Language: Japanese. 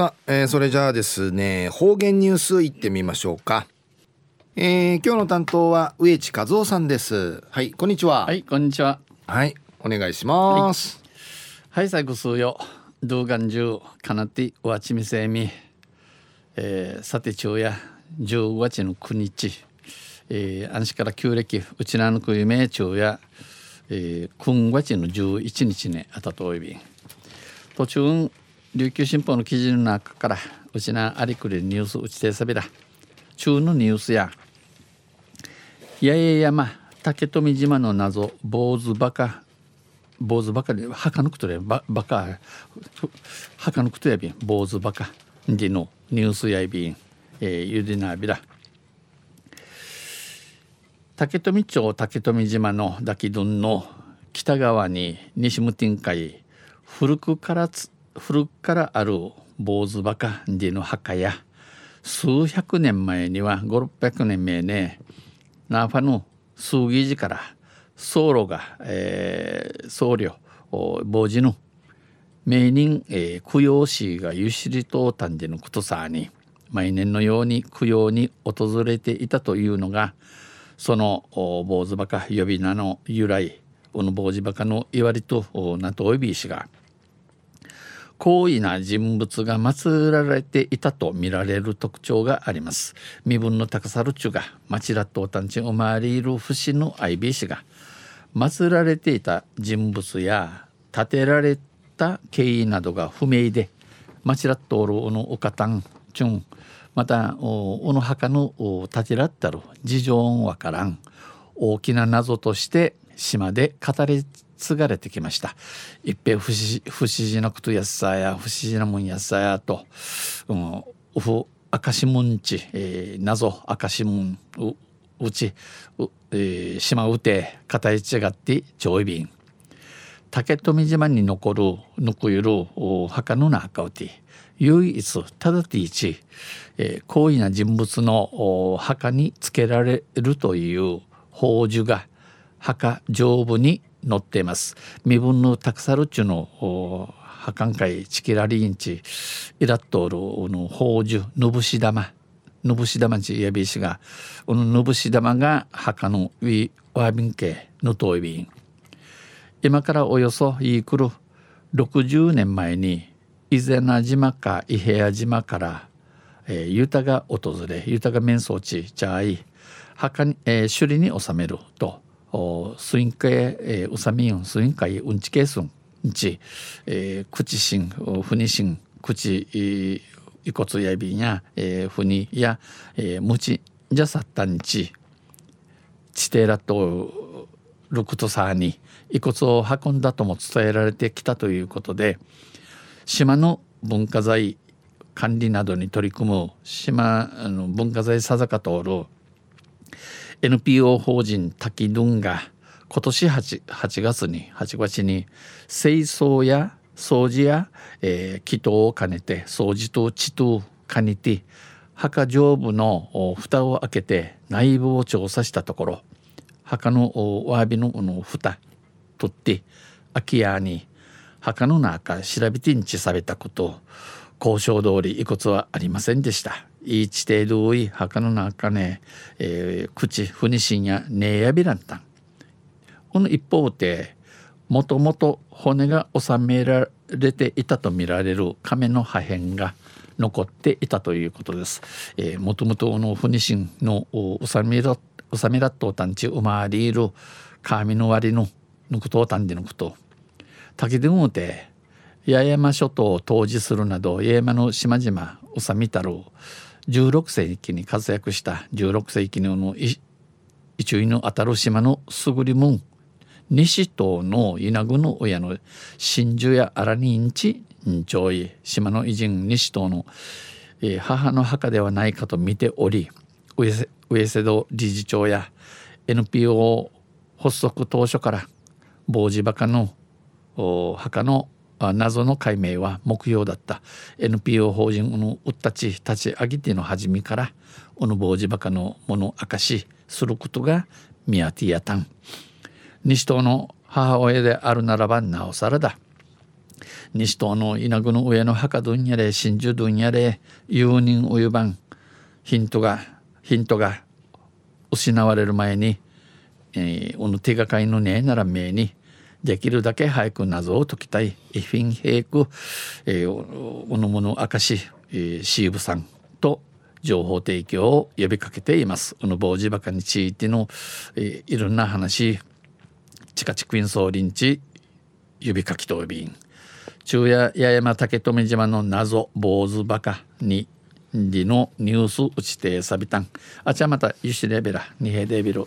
さあ、えー、それじゃあですね方言ニュースいってみましょうか。えー、今日の担当は植地和夫さんです。はいこんにちは。はいこんにちは。はいお願いします。はい、最後数よ。動画中かなってわちみせみ。えー、さて昼夜10月の9日えー、安市から旧暦うちなのく夢昼夜えー、今月の11日ねあたとおいび。途中琉球新報の記事の中からうちなありくりニュースうちてさびら中のニュースや八重山竹富島の謎坊主バカ坊主バカでか抜くとれババカか抜くとやびん坊主バカでのニュースやびん、えー、ゆでなびら。竹富町竹富島の抱き丼の北側に西無天海古くからつ古くからある坊主バカでの墓や数百年前には5600年前ねナーファの数議時から僧侶が、えー、僧侶坊主の名人、えー、供養師がゆしりとうたんでのことさに毎年のように供養に訪れていたというのがその坊主バカ呼び名の由来この坊主バカの言われとなとおびしが高位な人物が祀られていたと見られる特徴があります。身分の高さるちゅが町らとたんちおまわりいる節の愛美氏が祀られていた人物や建てられた経緯などが不明で町らっとおるおのおかたんちゅんまたおの墓の建てらったる事情わからん。大きな謎として島で語り継がれてきました。一平不思不思議なことやさや不思議なもんやさやと、うん、うふ明石門地、えー、謎明石門ううちう、えー、島うて片い違って上位便。竹富島に残るぬくゆる墓の中うて唯一ただて一、えー、高位な人物の墓につけられるという宝珠が墓上部に載っています。身分のたくさるっちゅうの墓ん会チキラリンチイラットールの宝珠のぶし玉。のぶし玉ちやびしがこののぶし玉が墓のウィワービン系のといび今からおよそいいくる60年前に伊是名島か伊平屋島から、えー、ユタが訪れユタが面相地じゃあい墓に、えー、首里に収めると。スインカえウサミンスインカイうんちけすんち、えー、口しんふにしん口遺骨やびんや、えー、ふにや、えー、むちじゃさったんち地底らとルクトサーに遺骨を運んだとも伝えられてきたということで島の文化財管理などに取り組む島の文化財さざかとおる NPO 法人滝ドンが今年 8, 8月に8月に清掃や掃除や、えー、祈祷を兼ねて掃除と地と兼ねて墓上部の蓋を開けて内部を調査したところ墓のおわびのの蓋取って空き家に墓の中調べてんちされたこと交渉通り遺骨はありませんでした。いち程度い墓の中ね、えー、口ふにしんやねえやびらんたんこの一方でもともと骨が収められていたとみられる亀の破片が残っていたということです。えー、もともとのふにしんの収めら収めらっとうたんちうまりいる神の割のぬくとうたんでぬくと滝でもて八重山諸島を統治するなど八重山の島々治みたる16世紀に活躍した16世紀の一位の当たる島のすぐりもん西島の稲具の親の真珠や荒にんちんちょい島の偉人西島の、母の墓ではないかと見ており上瀬戸理事長や NPO 発足当初から傍子バカの墓の謎の解明は目標だった。NPO 法人のうったち立ち上げての始めからおの坊主バカのもの明かしすることがミヤティアタン西島の母親であるならばなおさらだ。西東の稲具の上の墓どんやれ真珠どんやれ有人お湯番。ヒントがヒントが失われる前に、えー、おの手がかりのねえならめにできるだけ早く謎を解きたいイフィンヘイク、えー、おのもの明石、えー、シーブさんと情報提供を呼びかけています。この傍地バカについての、えー、いろんな話、チカチクインソーリンチ、指かきとびん。中夜八山竹富島の謎坊主バカにりのニュース打ちてさびたん。あちゃまたゆしレベラ、にへデビル。